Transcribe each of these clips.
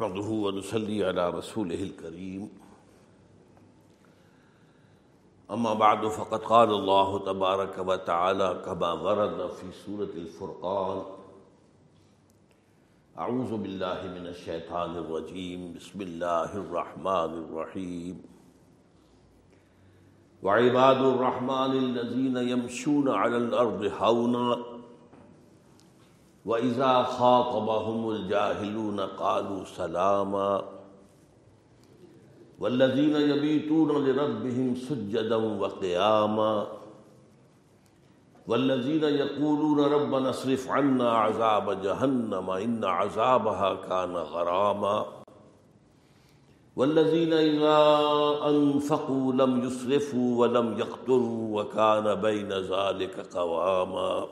نحمده ونصلي على رسوله الكريم. أما بعد، فقد قال الله تبارك وتعالى كما ورد في سورة الفرقان أعوذ بالله من الشيطان الرجيم، بسم الله الرحمن الرحيم. وعباد الرحمن الذين يمشون على الأرض حونا وإذا خاطبهم الجاهلون قالوا سلاما والذين يبيتون لربهم سجدا وقياما والذين يقولون ربنا اصرف عنا عذاب جهنم إن عذابها كان غراما والذين إذا أنفقوا لم يسرفوا ولم يقتروا وكان بين ذلك قواما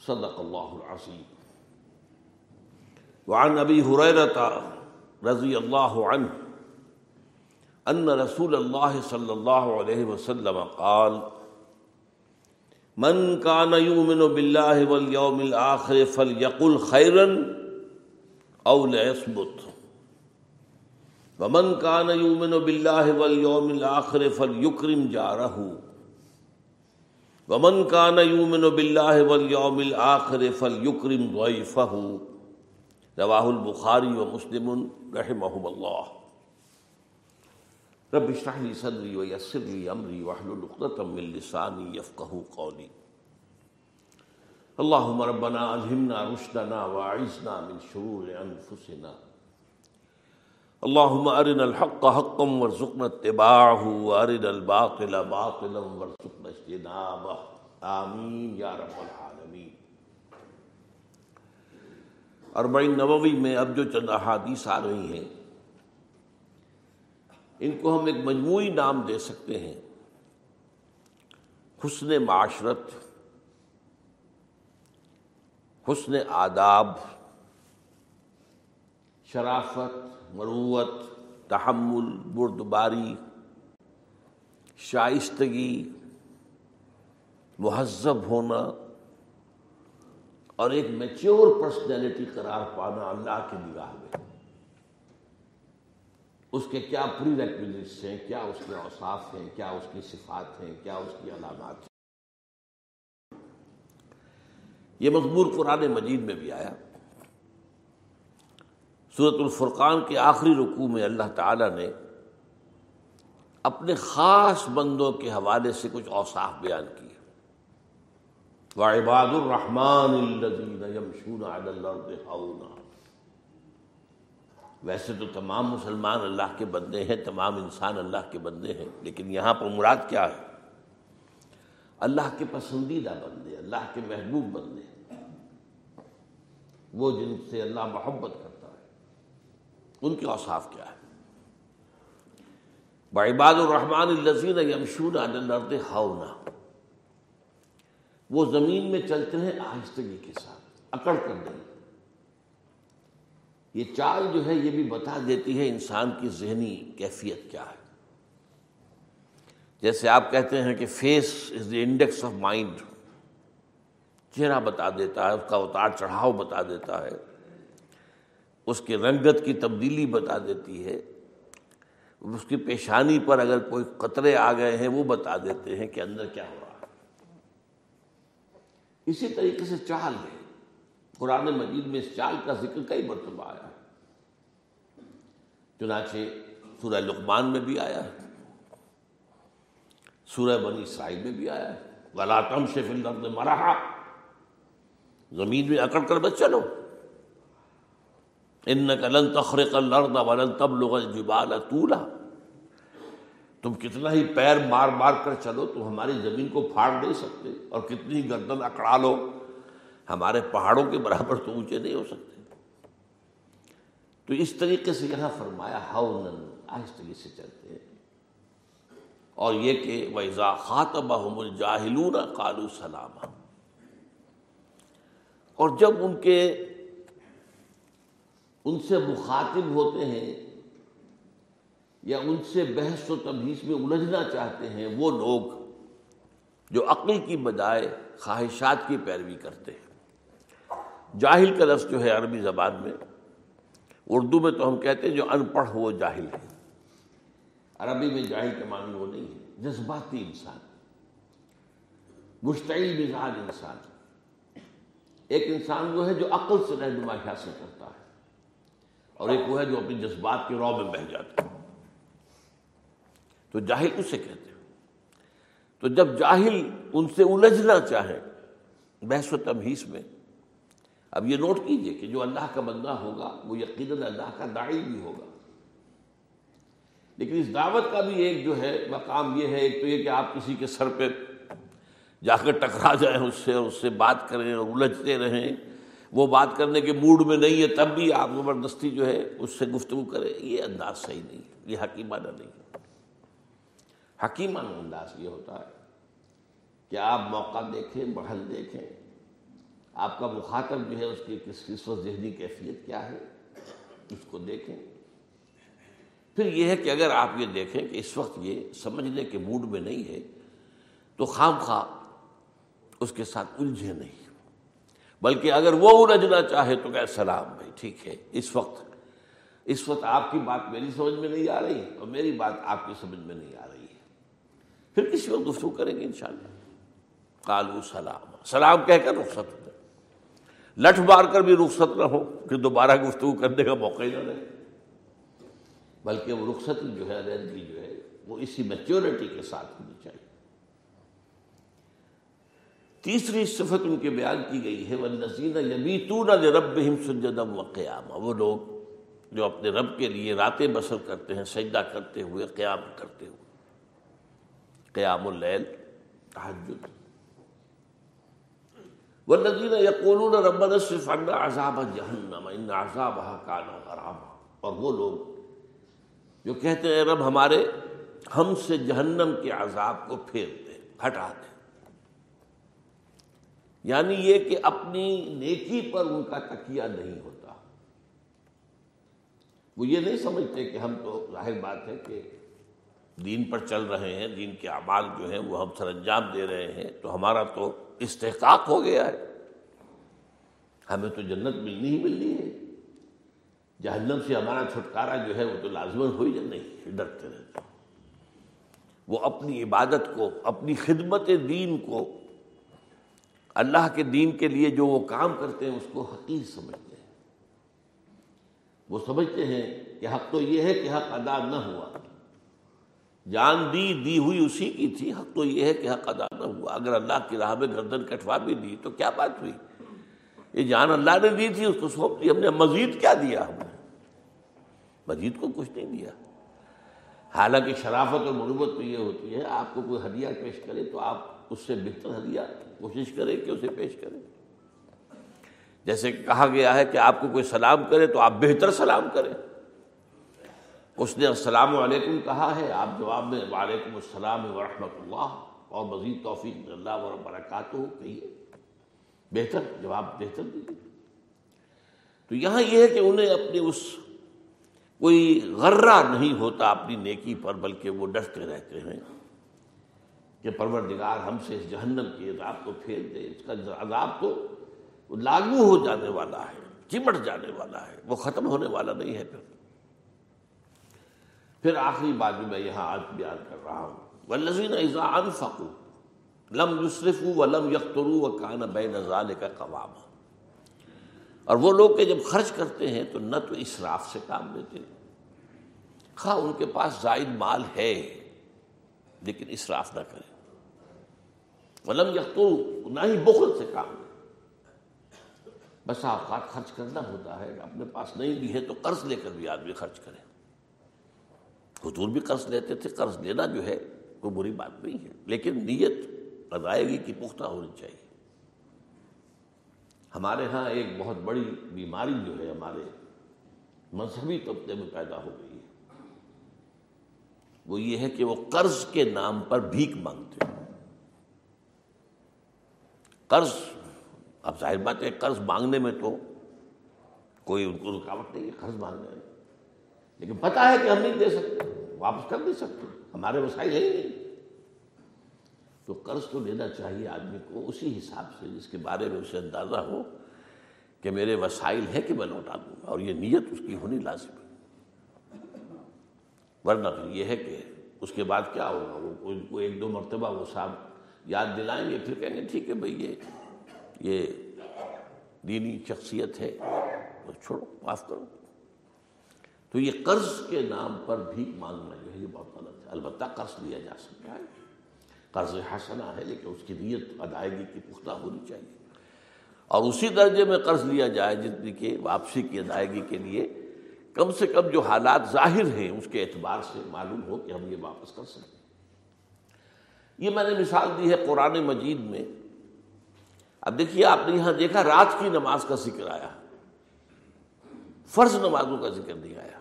صدق الله العظيم وعن ابي هريره رضي الله عنه ان رسول الله صلى الله عليه وسلم قال، من كان يؤمن بالله واليوم الاخر فليقل خيرا او ليصمت ومن كان يؤمن بالله واليوم الاخر فليكرم جاره ومن كان يؤمن بالله واليوم الآخر فليكرم ضيفه رواه البخاري ومسلم رحمهم الله رب اشرح لي صدري ويسر لي أمري واحلل عقدة من لساني يفقهوا قولي اللهم ربنا ألهمنا رشدنا وأعذنا من شرور أنفسنا اللهم أرنا الحق حقا وارزقنا اتباعه وأرنا الباطل باطلا وارزقنا اجتنابه آمین یا رب العالمین۔ اربعین نووی میں اب جو چند احادیث آ رہی ہیں، ان کو ہم ایک مجموعی نام دے سکتے ہیں۔ حسن معاشرت، حسن آداب، شرافت مروت، تحمل، بردباری، شائستگی، مہذب ہونا اور ایک میچور پرسنالٹی قرار پانا اللہ کی نگاہ میں۔ اس کے کیا پری ریکوزٹس ہیں، کیا اس کے اوصاف ہیں، کیا اس کی صفات ہیں، کیا اس کی علامات ہیں۔ یہ مضمور قرآن مجید میں بھی آیا۔ صورت الفرقان کے آخری رکوع میں اللہ تعالی نے اپنے خاص بندوں کے حوالے سے کچھ اوصاف بیان کیے۔ وعباد الرحمن الذين الارض ویسے تو تمام مسلمان اللہ کے بندے ہیں، تمام انسان اللہ کے بندے ہیں، لیکن یہاں پر مراد کیا ہے؟ اللہ کے پسندیدہ بندے، اللہ کے محبوب بندے۔ وہ جن سے اللہ محبت کرتا ان کے اوصاف کیا ہے؟ وعباد الرحمن الذين يمشون على الارض وہ زمین میں چلتے ہیں آہستگی کے ساتھ، اکڑ کر دیں۔ یہ چال جو ہے، یہ بھی بتا دیتی ہے انسان کی ذہنی کیفیت کیا ہے۔ جیسے آپ کہتے ہیں کہ face is the index of mind. چہرہ بتا دیتا ہے، اس کا اتار چڑھاؤ بتا دیتا ہے۔ اس کے رنگت کی تبدیلی بتا دیتی ہے، اس کی پیشانی پر اگر کوئی قطرے آ گئے ہیں، وہ بتا دیتے ہیں کہ اندر کیا ہو رہا ہے۔ اسی طریقے سے چال ہے۔ قرآن مجید میں اس چال کا ذکر کئی مرتبہ آیا ہے۔ چنانچہ سورہ لقمان میں بھی آیا ہے۔ سورہ بنی اسرائیل میں بھی آیا ہے۔ غلاتم شف الارض مرحا۔ زمین میں اکڑ کر بچ چلو۔ انک لن تخرق الارض ولن تبلغ الجبال طولا۔ تم کتنا ہی پیر مار مار کر چلو تو ہماری زمین کو پھاڑ نہیں سکتے اور کتنی گردن اکڑا لو، ہمارے پہاڑوں کے برابر تو اونچے نہیں ہو سکتے۔ تو اس طریقے سے یہاں فرمایا، ہاؤنن، آہستگی سے چلتے ہیں۔ اور یہ کہ ویزا خاطبہم الجاہلون قالو سلامہ اور جب ان کے ان سے مخاطب ہوتے ہیں یا ان سے بحث و تبحیث میں الجھنا چاہتے ہیں، وہ لوگ جو عقل کی بجائے خواہشات کی پیروی کرتے ہیں۔ جاہل کا لفظ جو ہے عربی زبان میں، اردو میں تو ہم کہتے ہیں جو ان پڑھ ہو وہ جاہل ہے۔ عربی میں جاہل کے معنی وہ نہیں ہے۔ جذباتی انسان، مشتعل مزاج انسان۔ ایک انسان وہ ہے جو عقل سے رہنمائی حاصل کرتا ہے۔ اور ایک وہ ہے جو اپنی جذبات کے رو میں بہ جاتا ہے۔ تو جاہل اسے کہتے ہیں۔ تو جب جاہل ان سے الجھنا چاہے بحث و تمہیس میں، اب یہ نوٹ کیجیے کہ جو اللہ کا بندہ ہوگا، وہ یقیناً اللہ کا داعی بھی ہوگا۔ لیکن اس دعوت کا بھی ایک جو ہے، مقام یہ ہے، ایک تو یہ کہ آپ کسی کے سر پہ جا کر ٹکرا جائیں، اس سے اس سے بات کریں اور الجھتے رہیں۔ وہ بات کرنے کے موڈ میں نہیں ہے، تب بھی آپ زبردستی جو ہے اس سے گفتگو کریں۔ یہ انداز صحیح نہیں ہے، یہ حکیمانہ نہیں ہے۔ حکیمانہ انداز یہ ہوتا ہے کہ آپ موقع دیکھیں بڑھل دیکھیں۔ آپ کا مخاطب جو ہے، اس کی کس کس وقت ذہنی کیفیت کیا ہے، اس کو دیکھیں۔ پھر یہ ہے کہ اگر آپ یہ دیکھیں کہ اس وقت یہ سمجھنے کے موڈ میں نہیں ہے، تو خام خواہ اس کے ساتھ الجھے نہیں۔ بلکہ اگر وہ الجھنا چاہے تو کہ سلام بھائی، ٹھیک ہے، اس وقت اس وقت آپ کی بات میری سمجھ میں نہیں آ رہی اور میری بات آپ کی سمجھ میں نہیں آ رہی ہے۔ پھر کسی وقت گفتگو کریں گے انشاءاللہ۔ کالو سلام سلام کہہ کر رخصت ہو لٹھ مار کر بھی رخصت نہ ہو کہ دوبارہ گفتگو کرنے کا موقع ہی نہ رہے۔ بلکہ وہ رخصت جو ہے علیحدگی جو ہے، وہ اسی میچورٹی کے ساتھ ہونی چاہیے۔ تیسری صفت ان کے بیان کی گئی ہے وہ نذین یبی تو نہ رب سجدم و قیام وہ لوگ جو اپنے رب کے لیے راتیں بسر کرتے ہیں، سجدہ کرتے ہوئے قیام کرتے ہوئے۔ قیام اللیل تحجد والذین یقولون ربنا اصرف عنا عذاب جہنم ان عذابها کان غراما۔ اور وہ لوگ جو کہتے ہیں، رب ہمارے، ہم سے جہنم کے عذاب کو پھیر دے ہٹا دے یعنی یہ کہ اپنی نیکی پر ان کا تکیہ نہیں ہوتا۔ وہ یہ نہیں سمجھتے کہ ہم تو ظاہر بات ہے کہ دین پر چل رہے ہیں، دین کے اعمال جو ہیں وہ ہم سر انجام دے رہے ہیں، تو ہمارا تو استحقاق ہو گیا ہے۔ ہمیں تو جنت ملنی ہی ملنی ہے۔ جہنم سے ہمارا چھٹکارا جو ہے وہ تو لازمن ہو ہی نہیں ڈرتے رہتے وہ اپنی عبادت کو، اپنی خدمت دین کو اللہ کے دین کے لیے جو وہ کام کرتے ہیں، اس کو حقیق سمجھتے ہیں۔ وہ سمجھتے ہیں کہ حق تو یہ ہے کہ حق ادا نہ ہوا۔ جان دی دی ہوئی اسی کی تھی، حق تو یہ ہے کہ حق ادا نہ ہوا۔ اگر اللہ کی راہ میں گردن کٹوا بھی دی تو کیا بات ہوئی؟ یہ جان اللہ نے دی تھی، اس کو سونپ دی۔ ہم نے مزید کیا دیا؟ ہم نے مزید کو کچھ نہیں دیا۔ حالانکہ شرافت اور مربت تو یہ ہوتی ہے، آپ کو کوئی ہدیہ پیش کرے تو آپ اس سے بہتر ہدیہ کوشش کریں کہ اسے پیش کریں جیسے کہا گیا ہے کہ آپ کو کوئی سلام کرے تو آپ بہتر سلام کریں۔ اس نے السلام علیکم کہا ہے، آپ جواب میں وعلیکم السلام ورحمۃ اللہ، اور مزید توفیق اللہ و برکاتہ کہیے۔ بہتر، جواب بہتر دیجیے۔ تو یہاں یہ ہے کہ انہیں اپنی اس کوئی غرہ نہیں ہوتا اپنی نیکی پر، بلکہ وہ ڈرتے رہتے ہیں۔ کہ پروردگار ہم سے اس جہنم کی عذاب کو پھیر دے، اس کا عذاب تو لاگو ہو جانے والا ہے، چمٹ جانے والا ہے، وہ ختم ہونے والا نہیں ہے پھر۔ پھر آخری بات بھی میں یہاں آج بیان کر رہا ہوں۔ ولزین ایزا انفقو لم یصرف و لم یخترو و کان بے نظال کا قوام اور وہ لوگ کہ جب خرچ کرتے ہیں تو نہ تو اسراف سے کام لیتے خواہ ان کے پاس زائد مال ہے، لیکن اسراف نہ کریں۔ ولم یخترو نہ ہی بخل سے کام۔ لیں بس اوقات خرچ کرنا ہوتا ہے، اپنے پاس نہیں بھی ہے تو قرض لے کر بھی آدمی خرچ کرے۔ حضور بھی قرض لیتے تھے، قرض لینا جو ہے، کوئی بری بات نہیں ہے۔ لیکن نیت ادائیگی کی پختہ ہونی چاہیے۔ ہمارے ہاں ایک بہت بڑی بیماری جو ہے، ہمارے مذہبی طبقے میں پیدا ہو گئی ہے۔ وہ یہ ہے کہ وہ قرض کے نام پر بھیک مانگتے ہیں۔ قرض، اب ظاہر بات ہے قرض مانگنے میں تو کوئی ان کو رکاوٹ نہیں ہے، قرض مانگنے میں۔ لیکن پتا ہے کہ ہم نہیں دے سکتے، واپس کر نہیں سکتے، ہمارے وسائل ہے ہی نہیں تو قرض تو لینا چاہیے آدمی کو اسی حساب سے، جس کے بارے میں اسے اندازہ ہو کہ میرے وسائل ہے کہ میں لوٹا دوں گا، اور یہ نیت اس کی ہونی لازم ہے۔ ورنہ یہ ہے کہ اس کے بعد کیا ہوگا؟ وہ ایک دو مرتبہ وہ صاحب یاد دلائیں گے، پھر کہیں گے، ٹھیک ہے بھائی، یہ یہ دینی شخصیت ہے، تو چھوڑو، معاف کرو۔ تو یہ قرض کے نام پر بھی مانگنا جو ہے، یہ بہت غلط ہے۔ البتہ قرض لیا جا سکتا ہے۔ قرض حسنہ ہے، لیکن اس کی نیت، ادائیگی کی پختہ ہونی چاہیے۔ اور اسی درجے میں قرض لیا جائے جتنی کہ واپسی کی ادائیگی کے لیے کم سے کم جو حالات ظاہر ہیں، اس کے اعتبار سے معلوم ہو کہ ہم یہ واپس کر سکیں یہ میں نے مثال دی ہے قرآن مجید میں۔ اب دیکھیے، آپ نے یہاں دیکھا رات کی نماز کا ذکر آیا۔ فرض نمازوں کا ذکر نہیں آیا۔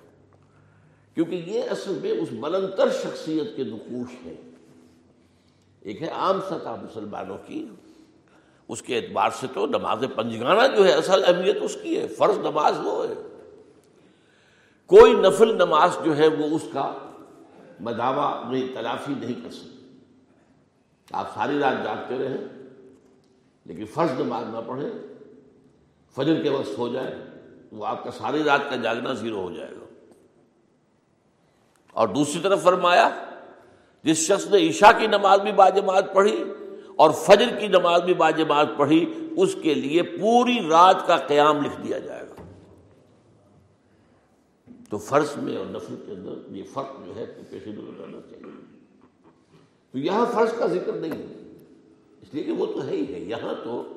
کیونکہ یہ اصل میں اس بلندر شخصیت کے نقوش ہیں۔ ایک ہے عام سطح مسلمانوں کی۔ اس کے اعتبار سے تو نماز پنجگانہ جو ہے، اصل اہمیت اس کی ہے۔ فرض نماز وہ ہے۔ کوئی نفل نماز جو ہے، وہ اس کا مداوع میں تلافی نہیں کر سکتے آپ ساری رات جاگتے رہیں، لیکن فرض نماز نہ پڑھیں، فجر کے وقت ہو جائے وہ آپ کا ساری رات کا جاگنا زیرو ہو جائے گا۔ اور دوسری طرف فرمایا، جس شخص نے عشاء کی نماز بھی باجماعت پڑھی اور فجر کی نماز بھی باجماعت پڑھی، اس کے لیے پوری رات کا قیام لکھ دیا جائے گا۔ تو فرض میں اور نفل کے اندر یہ فرق جو ہے پیش نظر رہنا چاہیے۔ تو یہاں فرض کا ذکر نہیں ہے۔ اس لیے کہ وہ تو ہے ہی ہے۔ یہاں تو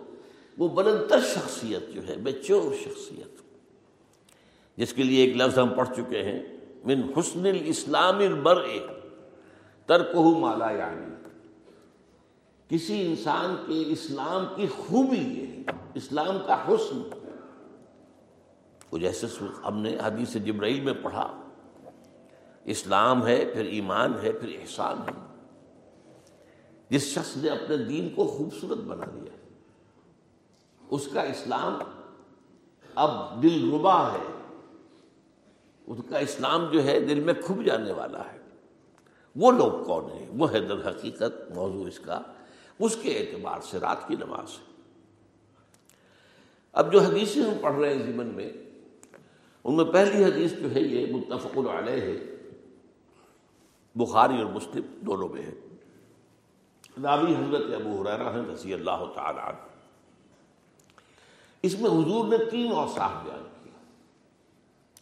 وہ بلندر شخصیت جو ہے میچور شخصیت۔ جس کے لیے ایک لفظ ہم پڑھ چکے ہیں، من حسن الاسلام المرء ترکہ مالا یعنی۔ کسی انسان کے اسلام کی خوبی یہ ہے، اسلام کا حسن۔ وہ جیسے ہم نے حدیث جبرائیل میں پڑھا، اسلام ہے، پھر ایمان ہے، پھر احسان ہے۔ جس شخص نے اپنے دین کو خوبصورت بنا دیا اس کا اسلام اب دل ربا ہے۔ اس کا اسلام جو ہے دل میں کھب جانے والا ہے۔ وہ لوگ کون ہیں؟ وہ ہے در حقیقت موضوع اس کا۔ اس کے اعتبار سے رات کی نماز ہے۔ اب جو حدیثیں ہم پڑھ رہے ہیں ضمن میں، ان میں پہلی حدیث جو ہے یہ متفق علیہ ہے۔ بخاری اور مسلم دونوں میں ہے۔ راوی حضرت ابو حریرہ ہیں رضی اللہ تعالی عنہ۔ اس میں حضور نے تین اوصاف بیان کیا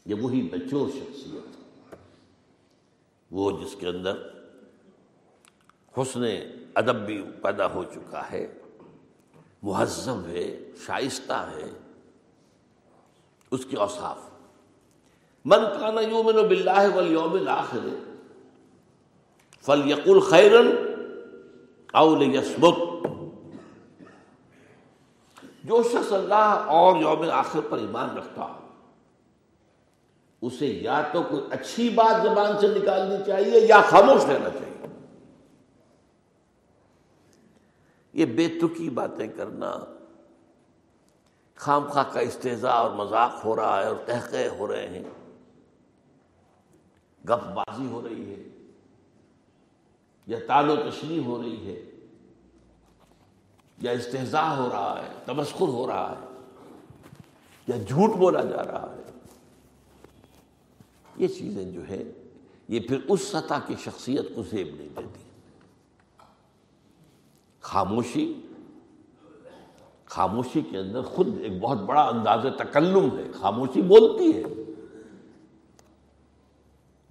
یہ وہی بچور شخصیت۔ وہ جس کے اندر حسن ادب بھی پیدا ہو چکا ہے، مہذب ہے، شائستہ ہے۔ اس کے اوصاف۔ من کانا یومن باللہ والیوم الاخر فلیقل خیرن او لیصمت جو شخص اللہ اور یوم آخر پر ایمان رکھتا ہو، اسے یا تو کوئی اچھی بات زبان سے نکالنی چاہیے یا خاموش رہنا چاہیے۔ یہ بے تکی باتیں کرنا، خام خواہ کا استحضاء اور مذاق ہو رہا ہے اور تحقے ہو رہے ہیں، گپ بازی ہو رہی ہے۔ یا تال و تشریح ہو رہی ہے، یا استحضاء ہو رہا ہے تمسکر ہو رہا ہے، یا جھوٹ بولا جا رہا ہے۔ یہ چیزیں جو ہے یہ پھر اس سطح کی شخصیت کو زیب نہیں دیتی۔ خاموشی خاموشی کے اندر خود ایک بہت بڑا انداز تکلم ہے، خاموشی بولتی ہے۔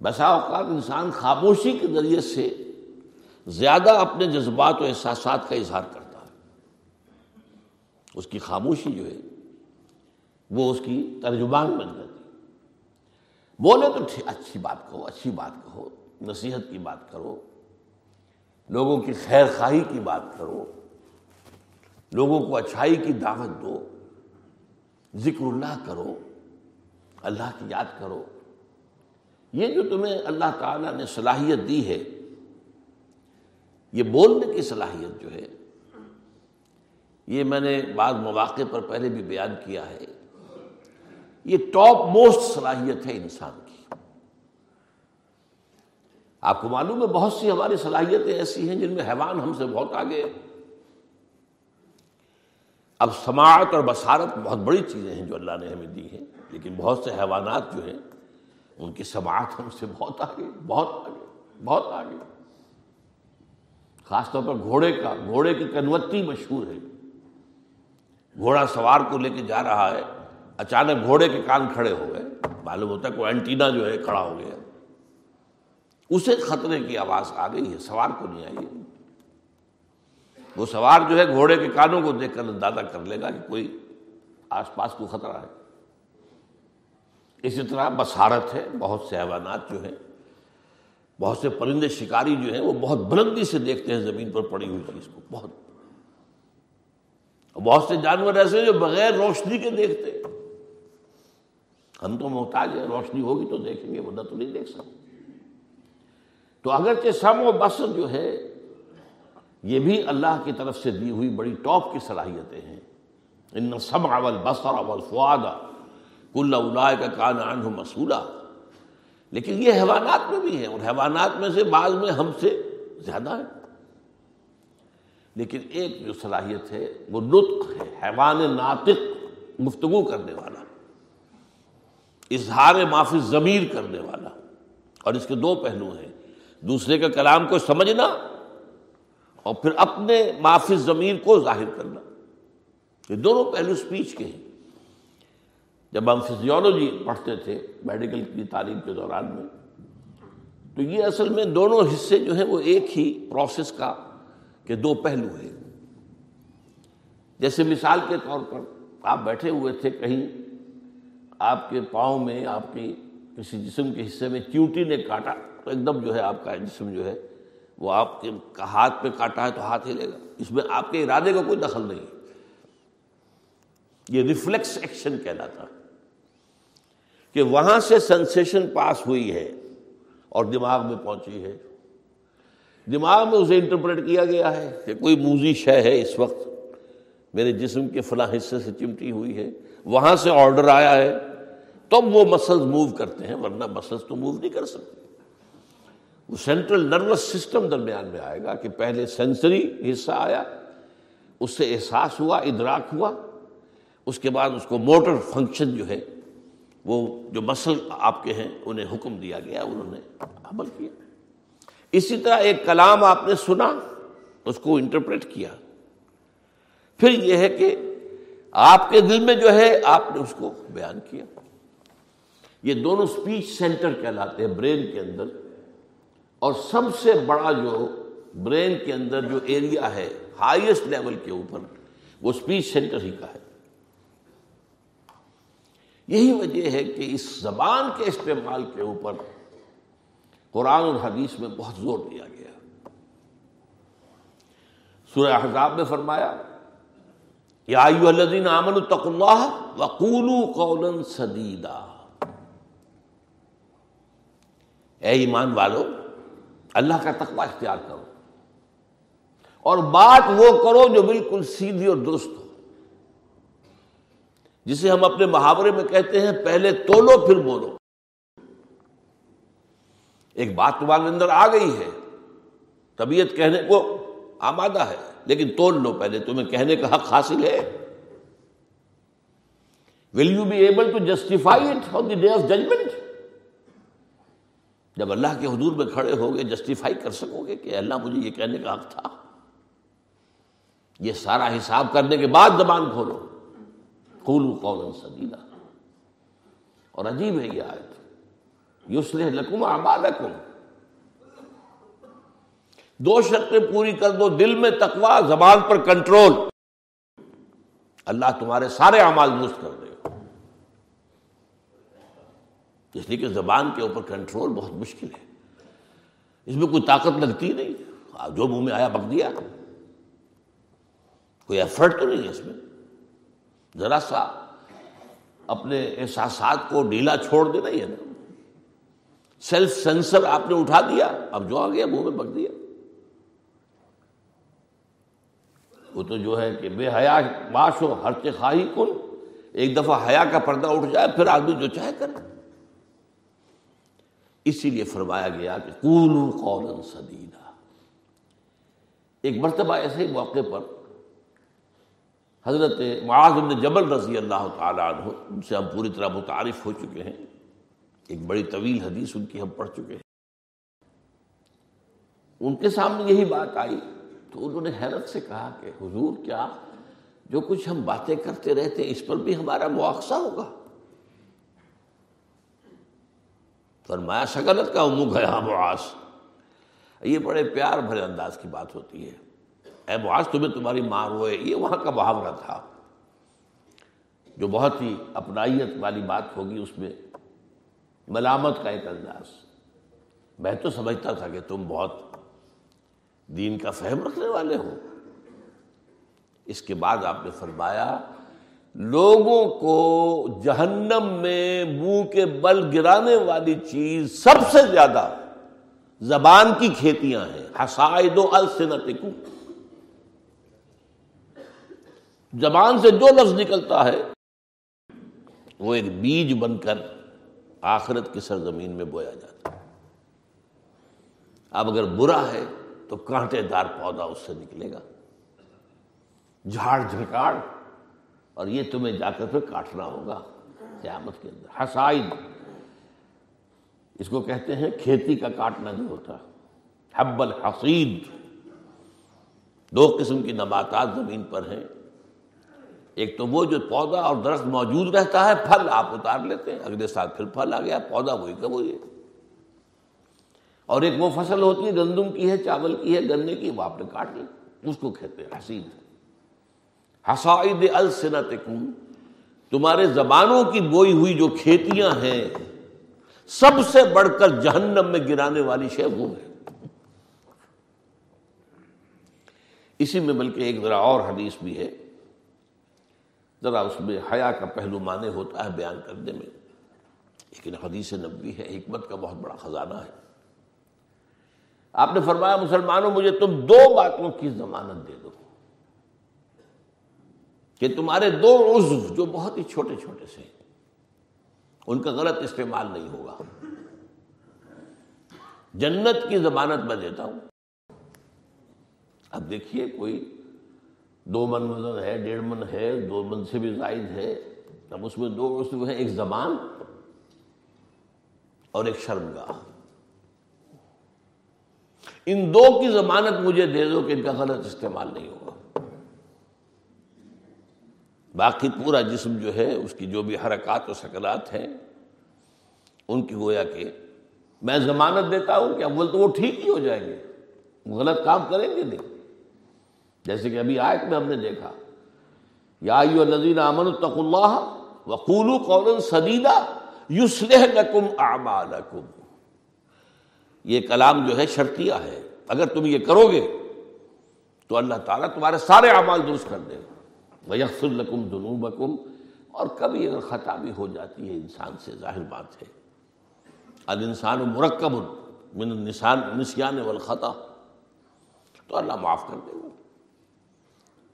بسا اوقات انسان خاموشی کے ذریعے سے زیادہ اپنے جذبات و احساسات کا اظہار کرتا ہے۔ اس کی خاموشی جو ہے، وہ اس کی ترجمان بن جاتی بولے تو اچھی بات کہو، اچھی بات کہو، نصیحت کی بات کرو، لوگوں کی خیر خواہی کی بات کرو، لوگوں کو اچھائی کی دعوت دو، ذکر اللہ کرو، اللہ کی یاد کرو۔ یہ جو تمہیں اللہ تعالیٰ نے صلاحیت دی ہے یہ بولنے کی صلاحیت جو ہے، یہ میں نے بعض مواقع پر پہلے بھی بیان کیا ہے۔ یہ ٹاپ موسٹ صلاحیت ہے انسان کی۔ آپ کو معلوم ہے بہت سی ہماری صلاحیتیں ایسی ہیں جن میں حیوان ہم سے بہت آگے اب سماعت اور بصارت بہت بڑی چیزیں ہیں جو اللہ نے ہمیں دی ہیں، لیکن بہت سے حیوانات جو ہیں، ان کی سماعت ہم سے بہت آگے بہت آگے بہت آگے۔ خاص طور پر گھوڑے کا، گھوڑے کی کنوتی مشہور ہے۔ گھوڑا سوار کو لے کے جا رہا ہے۔ اچانک گھوڑے کے کان کھڑے ہو گئے۔ معلوم ہوتا ہے کوئی اینٹینا جو ہے کھڑا ہو گیا۔ اسے خطرے کی آواز آ گئی ہے، سوار کو نہیں آئی وہ سوار جو ہے گھوڑے کے کانوں کو دیکھ کر اندازہ کر لے گا کہ کوئی آس پاس کو خطرہ ہے۔ اسی طرح بسارت ہے، بہت سے حیوانات جو ہیں۔ بہت سے پرندے شکاری جو ہیں وہ بہت بلندی سے دیکھتے ہیں زمین پر پڑی ہوئی چیز کو، بہت۔ بہت سے جانور ایسے ہیں جو بغیر روشنی کے دیکھتے ہم تو محتاج ہیں، روشنی ہوگی تو دیکھیں گے، ورنہ تو نہیں دیکھ سکتے۔ تو اگرچہ سم و بسر جو ہے، یہ بھی اللہ کی طرف سے دی ہوئی بڑی ٹاپ کی صلاحیتیں ہیں۔ ان سب اول بسر اول فوادہ کل الا کا کان عنہ مسولہ لیکن یہ حیوانات میں بھی ہیں اور حیوانات میں سے بعض میں ہم سے زیادہ ہے لیکن ایک جو صلاحیت ہے وہ نطق ہے، حیوان ناطق گفتگو کرنے والا، اظہار معافی ضمیر کرنے والا۔ اور اس کے دو پہلو ہیں، دوسرے کے کلام کو سمجھنا اور پھر اپنے معافی ضمیر کو ظاہر کرنا۔ یہ دونوں پہلو اسپیچ کے ہیں۔ جب ہم فزیولوجی پڑھتے تھے میڈیکل کی تعلیم کے دوران میں، تو یہ اصل میں دونوں حصے جو ہیں وہ ایک ہی پروسیس کا کہ دو پہلو ہیں۔ جیسے مثال کے طور پر آپ بیٹھے ہوئے تھے کہیں، آپ کے پاؤں میں، آپ کی کسی جسم کے حصے میں چیوٹی نے کاٹا، تو ایک دم جو ہے آپ کا جسم جو ہے وہ آپ کے ہاتھ پہ کاٹا ہے تو ہاتھ ہلے گا۔ اس میں آپ کے ارادے کا کوئی دخل نہیں۔ ہے یہ ریفلیکس ایکشن کہلاتا ہے۔ کہ وہاں سے سنسیشن پاس ہوئی ہے اور دماغ میں پہنچی ہے۔ دماغ میں اسے انٹرپریٹ کیا گیا ہے کہ کوئی موزی شے ہے اس وقت۔ میرے جسم کے فلاں حصے سے چمٹی ہوئی ہے۔ وہاں سے آرڈر آیا ہے۔ تب وہ مسلز موو کرتے ہیں، ورنہ مسلز تو موو نہیں کر سکتے۔ وہ سینٹرل نروس سسٹم درمیان میں آئے گا کہ پہلے سینسری حصہ آیا، اس سے احساس ہوا، ادراک ہوا، اس کے بعد اس کو موٹر فنکشن جو ہے وہ جو مسل آپ کے ہیں، انہیں حکم دیا گیا، انہوں نے عمل کیا۔ اسی طرح ایک کلام آپ نے سنا، اس کو انٹرپریٹ کیا۔ پھر یہ ہے کہ آپ کے دل میں جو ہے، آپ نے اس کو بیان کیا۔ یہ دونوں سپیچ سینٹر کہلاتے ہیں برین کے اندر۔ اور سب سے بڑا جو برین کے اندر جو ایریا ہے ہائیسٹ لیول کے اوپر، وہ سپیچ سینٹر ہی کا ہے۔ یہی وجہ ہے کہ اس زبان کے استعمال کے اوپر قرآن اور حدیث میں بہت زور دیا گیا۔ سورہ احزاب میں فرمایا، یا الذین آمنوا اتقوا اللہ وقولوا قولا سدیدا۔ اے ایمان والو، اللہ کا تقوی اختیار کرو اور بات وہ کرو جو بالکل سیدھی اور درست ہو۔ جسے ہم اپنے محاورے میں کہتے ہیں، پہلے تولو، پھر بولو۔ ایک بات تمہارے اندر آ گئی ہے۔ طبیعت کہنے کو آمادہ ہے، لیکن تول لو پہلے، تمہیں کہنے کا حق حاصل ہے۔ Will you be able to justify it on the day of judgement جب اللہ کے حضور میں کھڑے ہو گے جسٹیفائی کر سکو گے کہ اللہ مجھے یہ کہنے کا حق تھا۔ یہ سارا حساب کرنے کے بعد زبان کھولو۔ قول سدیدہ اور عجیب ہے یہ آیت۔ یوسلح لکم اعمالکم۔ دو شرطیں پوری کر دو، دل میں تقوا زبان پر کنٹرول۔ اللہ تمہارے سارے اعمال درست کر دے۔ اس لیے کہ زبان کے اوپر کنٹرول بہت مشکل ہے۔ اس میں کوئی طاقت لگتی نہیں۔ جو منہ میں آیا بک دیا۔ کوئی ایفرٹ تو نہیں ہے اس میں۔ ذرا سا اپنے احساسات کو ڈھیلا چھوڑ دینا ہی ہے نا۔ سیلف سینسر آپ نے اٹھا دیا، اب جو آ گیا منہ میں بک دیا۔ وہ تو جو ہے کہ بے حیا باش ہو ہر خواہی کن۔ ایک دفعہ حیا کا پردہ اٹھ جائے، پھر آدمی جو چاہے کرے۔ اسی لیے فرمایا گیا کہ کولو قولا سدیدہ ایک مرتبہ ایسے موقع پر حضرت معاذ بن جبل رضی اللہ تعالیٰ عنہ، ان سے ہم پوری طرح متعارف ہو چکے ہیں۔ ایک بڑی طویل حدیث ان کی ہم پڑھ چکے ہیں۔ ان کے سامنے یہی بات آئی تو انہوں نے حیرت سے کہا کہ حضور کیا جو کچھ ہم باتیں کرتے رہتے اس پر بھی ہمارا مواخذہ ہوگا؟ فرمایا، شکلت کا منہ گیا معاذ۔ یہ بڑے پیار بھرے انداز کی بات ہوتی ہے۔ اے معاذ، تمہیں تمہاری ماں روئے۔ یہ وہاں کا محاورہ تھا۔ جو بہت ہی اپنائیت والی بات ہوگی اس میں۔ ملامت کا ایک انداز۔ میں تو سمجھتا تھا کہ تم بہت دین کا فہم رکھنے والے ہو۔ اس کے بعد آپ نے فرمایا، لوگوں کو جہنم میں منہ کے بل گرانے والی چیز سب سے زیادہ زبان کی کھیتیاں ہیں۔ حسائد و السنتکم۔ زبان سے جو لفظ نکلتا ہے، وہ ایک بیج بن کر آخرت کی سرزمین میں بویا جاتا ہے۔ اب اگر برا ہے تو کانٹے دار پودا اس سے نکلے گا۔ جھاڑ جھکاڑ اور یہ تمہیں جا کر پھر کاٹنا ہوگا قیامت کے اندر۔ حسائد اس کو کہتے ہیں کھیتی کا کاٹنا جو ہوتا۔ حب الحسید دو قسم کی نباتات زمین پر ہیں۔ ایک تو وہ جو پودا اور درخت موجود رہتا ہے، پھل آپ اتار لیتے ہیں۔ اگلے سال پھر پھل آ گیا، پودا وہی کا وہی ہے۔ اور ایک وہ فصل ہوتی ہے، گندم کی ہے، چاول کی ہے، گنے کی، وہ آپ نے کاٹ لی۔ اس کو کہتے ہیں حسید حسائد السنتکم، تمہارے زبانوں کی بوئی ہوئی جو کھیتیاں ہیں، سب سے بڑھ کر جہنم میں گرانے والی شے وہ ہے اسی میں بلکہ ایک ذرا اور حدیث بھی ہے۔ ذرا اس میں حیا کا پہلو مانے ہوتا ہے بیان کرنے میں۔ لیکن حدیث نبی ہے، حکمت کا بہت بڑا خزانہ ہے۔ آپ نے فرمایا، مسلمانوں، مجھے تم دو باتوں کی ضمانت دے دو۔ کہ تمہارے دو عضو جو بہت ہی چھوٹے چھوٹے سے ان کا غلط استعمال نہیں ہوگا۔ جنت کی ضمانت میں دیتا ہوں۔ اب دیکھیے، کوئی دو من وزن ہے، ڈیڑھ من ہے، دو من سے بھی زائد ہے۔ اب اس میں دو عضو ہیں، ایک زبان اور ایک شرمگاہ۔ ان دو کی ضمانت مجھے دے دو کہ ان کا غلط استعمال نہیں ہوگا۔ باقی پورا جسم جو ہے، اس کی جو بھی حرکات و سکنات ہیں، ان کی گویا کہ میں ضمانت دیتا ہوں کہ اول تو وہ ٹھیک ہی ہو جائیں گے۔ غلط کام کریں گے نہیں۔ جیسے کہ ابھی آیت میں ہم نے دیکھا۔ یا نذیر امن التق اللہ وقول قول سدیدہ یوسلح لکم اعمالکم۔ یہ کلام جو ہے شرطیہ ہے۔ اگر تم یہ کرو گے تو اللہ تعالیٰ تمہارے سارے اعمال درست کر دے۔ گا ویخر القم دنوبکم اور کبھی اگر خطا بھی ہو جاتی ہے انسان سے، ظاہر بات ہے۔ الانسان مرکب من النسان نسیان والخطا۔ تو اللہ معاف کر دے گا۔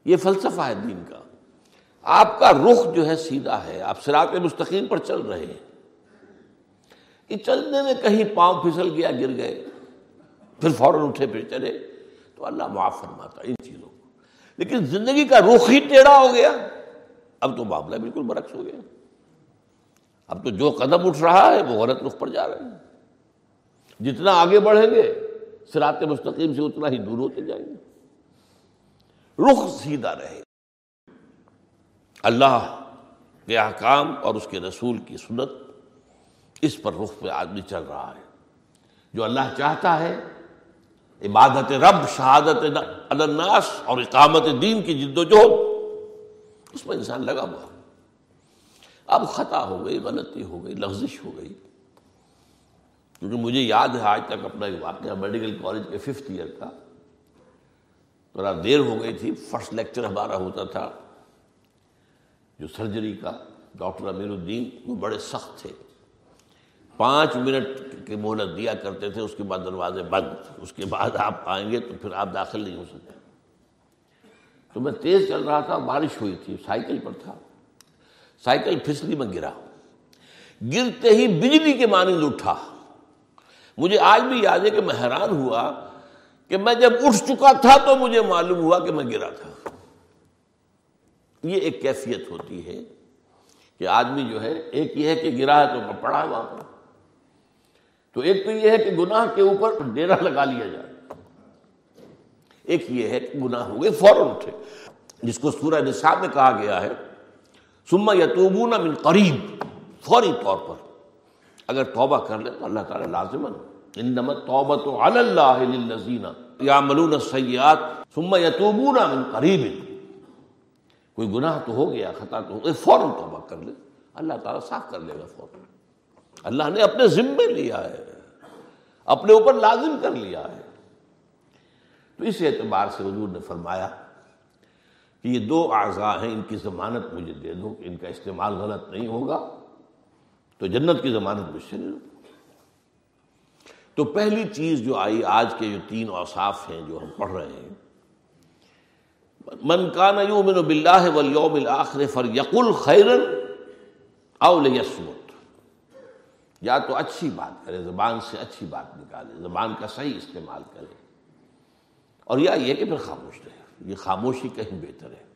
یہ فلسفہ ہے دین کا۔ آپ کا رخ جو ہے سیدھا ہے، آپ سراط مستقیم پر چل رہے ہیں۔ کہ چلنے میں کہیں پاؤں پھسل گیا، گر گئے، پھر فوراً اٹھے، پھر چلے۔ تو اللہ معاف فرماتا ان چیزوں کو۔ لیکن زندگی کا رخ ہی ٹیڑھا ہو گیا۔ اب تو معاملہ بالکل برعکس ہو گیا۔ اب تو جو قدم اٹھ رہا ہے، وہ غلط رخ پر جا رہے ہیں جتنا آگے بڑھیں گے سرات مستقیم سے اتنا ہی دور ہوتے جائیں گے۔ رخ سیدھا رہے۔ اللہ کے احکام اور اس کے رسول کی سنت اس پر رخ پہ آدمی چل رہا ہے۔ جو اللہ چاہتا ہے، عبادت رب، شہادت الناس اور اقامت دین کی جد و جہد، اس میں انسان لگا ہوا اب خطا ہو گئی، غلطی ہو گئی، لغزش ہو گئی۔ کیونکہ مجھے یاد ہے، آج تک اپنا ایک واقعہ میڈیکل کالج کے ففتھ ایئر کا۔ تھوڑا دیر ہو گئی تھی فرسٹ لیکچر ہمارا ہوتا تھا، جو سرجری کا ڈاکٹر امیر الدین وہ بڑے سخت تھے۔ پانچ منٹ کی مہلت دیا کرتے تھے، اس کے بعد دروازے بند۔ اس کے بعد آپ آئیں گے تو پھر آپ داخل نہیں ہو سکتے۔ تو میں تیز چل رہا تھا، بارش ہوئی تھی، سائیکل پر تھا۔ سائیکل پھسلی میں گرا۔ گرتے ہی بجلی کے مانند اٹھا۔ مجھے آج بھی یاد ہے کہ میں حیران ہوا کہ میں جب اٹھ چکا تھا تو مجھے معلوم ہوا کہ میں گرا تھا۔ یہ ایک کیفیت ہوتی ہے کہ آدمی جو ہے، ایک یہ ہے کہ گرا ہے تو پڑا ہے وہاں پر تو ایک تو یہ ہے کہ گناہ کے اوپر ڈیرا لگا لیا جائے۔ ایک یہ ہے کہ گناہ ہو گئے، فوراً اٹھے۔ جس کو سورہ نصاب میں کہا گیا ہے سما یتوبون من قریب، فوری طور پر۔ اگر توبہ کر لے تو اللہ تعالیٰ لازمن انما توبت علی اللہ للذین یعملون السیئات ثم یتوبون من قریب کوئی گناہ تو ہو گیا، خطا تو ہو گیا، فوراً توبہ کر لے۔ اللہ تعالیٰ صاف کر لے گا فوراً۔ اللہ نے اپنے ذمے لیا ہے، اپنے اوپر لازم کر لیا ہے۔ تو اس اعتبار سے حضور نے فرمایا کہ یہ دو اعضاء ہیں، ان کی ضمانت مجھے دے دو، ان کا استعمال غلط نہیں ہوگا تو جنت کی ضمانت مجھ سے لے لو تو پہلی چیز جو آئی آج کے جو تین اوصاف ہیں جو ہم پڑھ رہے ہیں، من کان یؤمن باللہ والیوم الاخر فلیقل خیرا او لیصمت۔ یا تو اچھی بات کرے، زبان سے اچھی بات نکالے، زبان کا صحیح استعمال کرے۔ اور یا یہ کہ پھر خاموش رہے، یہ خاموشی کہیں بہتر ہے۔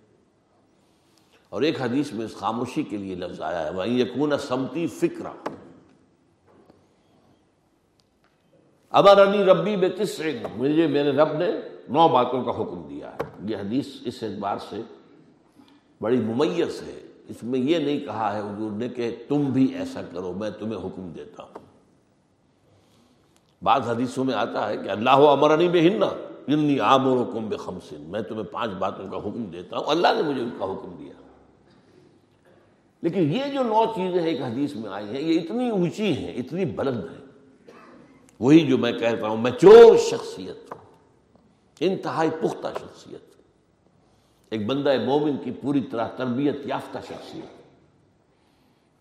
اور ایک حدیث میں اس خاموشی کے لیے لفظ آیا ہے وہیں یقون سمتی فکر ابرانی ربی بے تسر مجھے میرے رب نے نو باتوں کا حکم دیا ہے۔ یہ حدیث اس اعتبار سے بڑی ممیز ہے۔ اس میں یہ نہیں کہا ہے حضور نے کہ تم بھی ایسا کرو، میں تمہیں حکم دیتا ہوں۔ بعض حدیثوں میں آتا ہے کہ اللہ امرانی بے ہننا انی عامر و کم بے خمسن میں تمہیں پانچ باتوں کا حکم دیتا ہوں۔ اللہ نے مجھے ان کا حکم دیا۔ لیکن یہ جو نو چیزیں ایک حدیث میں آئی ہیں، یہ اتنی اونچی ہیں، اتنی بلند ہیں۔ وہی جو میں کہتا ہوں میچور شخصیت۔ انتہائی پختہ شخصیت۔ ایک بندہ مومن کی پوری طرح تربیت یافتہ شخصیت۔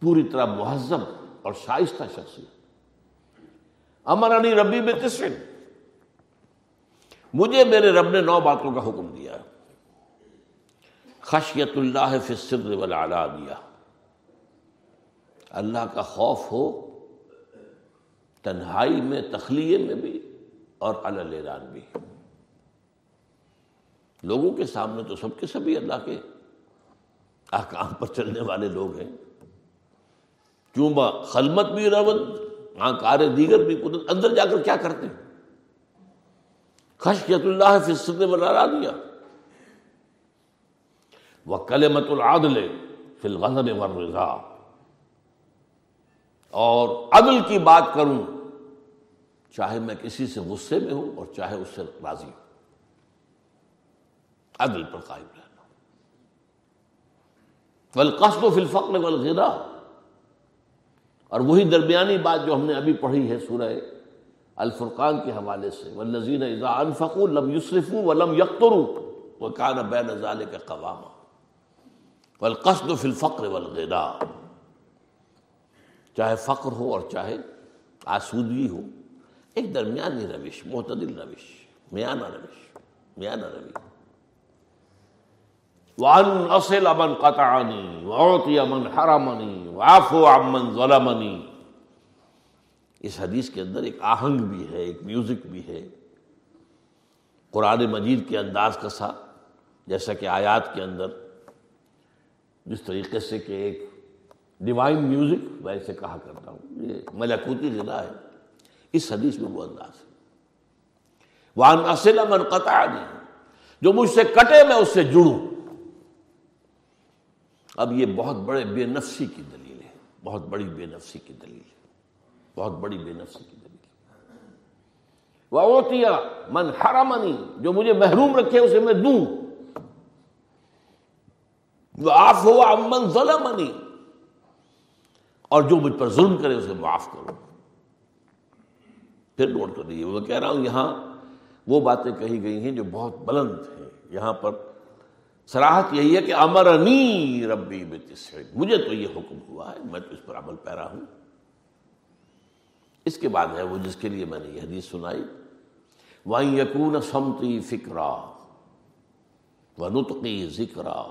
پوری طرح مہذب اور شائستہ شخصیت۔ امرانی ربی میں تسن مجھے میرے رب نے نو باتوں کا حکم دیا۔ خشیت اللہ فی السر والعلا دیا اللہ کا خوف ہو تنہائی میں، تخلیے میں بھی اور اعلان بھی۔ لوگوں کے سامنے تو سب کے سبھی اللہ کے احکام پر چلنے والے لوگ ہیں۔ چونبا خلمت بھی رون ہاں دیگر بھی قدرت اندر جا کر کیا کرتے ہیں؟ خشیت اللہ فصد بنا دیا وہ کلمت العادل فی الغضب والرضا۔ اور عدل کی بات کروں، چاہے میں کسی سے غصے میں ہوں اور چاہے اس سے راضی ہوں۔ عدل پر قائم رہنا۔ والقصد فی الفقر والغنا اور وہی درمیانی بات جو ہم نے ابھی پڑھی ہے سورہ الفرقان کے حوالے سے۔ والذین اذا انفقوا لم يسرفوا ولم يقتروا وكان بين ذلك قواما۔ والقصد فی الفقر والغنا چاہے فقر ہو اور چاہے آسودگی ہو، ایک درمیانی روش، معتدل روش، میانہ روش میانہ روش۔ وَأَنْ أَصِلَ مَنْ قَطَعَنِي وَأُعْطِيَ مَنْ حَرَمَنِي وَعَفُوَ عَمَّنْ ظَلَمَنِي۔ اس حدیث کے اندر ایک آہنگ بھی ہے، ایک میوزک بھی ہے۔ قرآن مجید کے انداز کا سا، جیسا کہ آیات کے اندر، جس طریقے سے کہ ایک ڈیوائن میوزک ویسے کہا کرتا ہوں۔ یہ ملکوتی غذا ہے۔ اس حدیث میں وہ انداز ہے۔ وان اصل من قطع جو مجھ سے کٹے میں اس سے جڑوں۔ اب یہ بہت بڑے بے نفسی کی دلیل ہے۔ بہت بڑی بے نفسی کی دلیل ہے۔ بہت بڑی بے نفسی کی دلیل وہ من حرمنی جو مجھے محروم رکھے اسے میں دوں۔ وہ آف ہوا امن ظلمنی اور جو مجھ پر ظلم کرے اسے معاف کرو۔ پھر نوٹ کر دیجیے میں کہہ رہا ہوں یہاں وہ باتیں کہی گئی ہیں جو بہت بلند ہیں۔ یہاں پر سراحت یہی ہے کہ امرنی ربی بتسع۔ مجھے تو یہ حکم ہوا ہے، میں تو اس پر عمل پیرا ہوں۔ اس کے بعد ہے وہ جس کے لیے میں نے یہ حدیث سنائی۔ وہیں یقون سمتی فکرا و نطقی ذکرا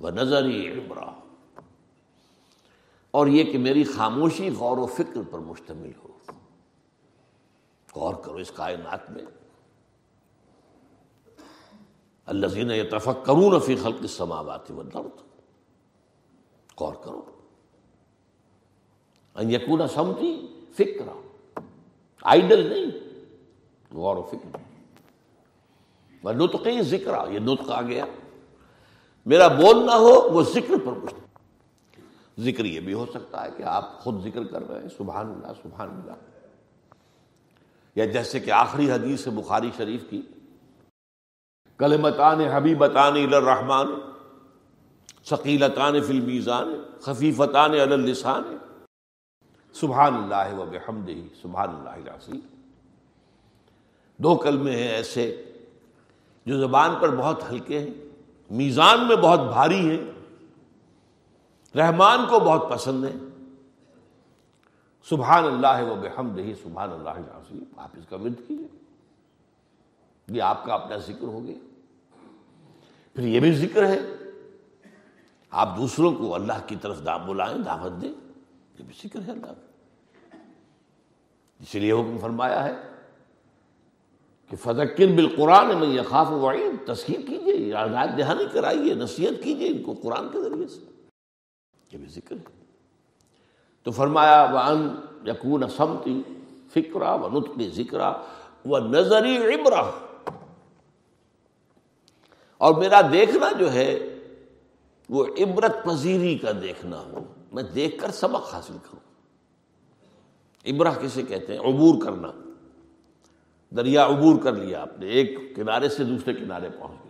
و نظری عبرا اور یہ کہ میری خاموشی غور و فکر پر مشتمل ہو۔ غور کرو اس کائنات میں۔ اللہ زین تفق کروں فی خلق السماوات والارض۔ غور کرو۔ ان یکون سمتی فکر آئیڈل نہیں۔ غور و فکر۔ وہ نطقی ذکر یہ نطق آ گیا۔ میرا بولنا ہو وہ ذکر پر کچھ ذکر یہ بھی ہو سکتا ہے کہ آپ خود ذکر کر رہے ہیں، سبحان اللہ سبحان اللہ۔ یا جیسے کہ آخری حدیث ہے بخاری شریف کی، کلمتان حبیبتان الرحمان ثقیلتان فی المیزان، خفیفتان علی اللسان۔ سبحان اللہ و بحمدہ، سبحان اللہ العظیم۔ دو کلمے ہیں ایسے جو زبان پر بہت ہلکے ہیں، میزان میں بہت بھاری ہیں۔ رحمان کو بہت پسند ہے۔ سبحان اللہ و بحمدہ، سبحان اللہ العظیم، آپ اس کا ورد کیجیے یہ آپ کا اپنا ذکر ہو گیا۔ پھر یہ بھی ذکر ہے۔ آپ دوسروں کو اللہ کی طرف دام بلائیں، دعوت دیں۔ یہ بھی ذکر ہے اللہ کا۔ اس لیے حکم فرمایا ہے کہ فضکر بالقرآن میں یخاف وعید۔ تسکیر کیجیے یاد دہانی کرائیے، نصیحت کیجیے ان کو قرآن کے ذریعے سے۔ یہ بھی ذکر ہے۔ تو فرمایا وان یقون سمتی فکرا و نطقی ذکرا و نظری عبرہ اور میرا دیکھنا جو ہے، وہ عبرت پذیری کا دیکھنا ہو۔ میں دیکھ کر سبق حاصل کروں۔ عبرہ کسے کہتے ہیں؟ عبور کرنا۔ دریا عبور کر لیا آپ نے، ایک کنارے سے دوسرے کنارے پہنچ گئے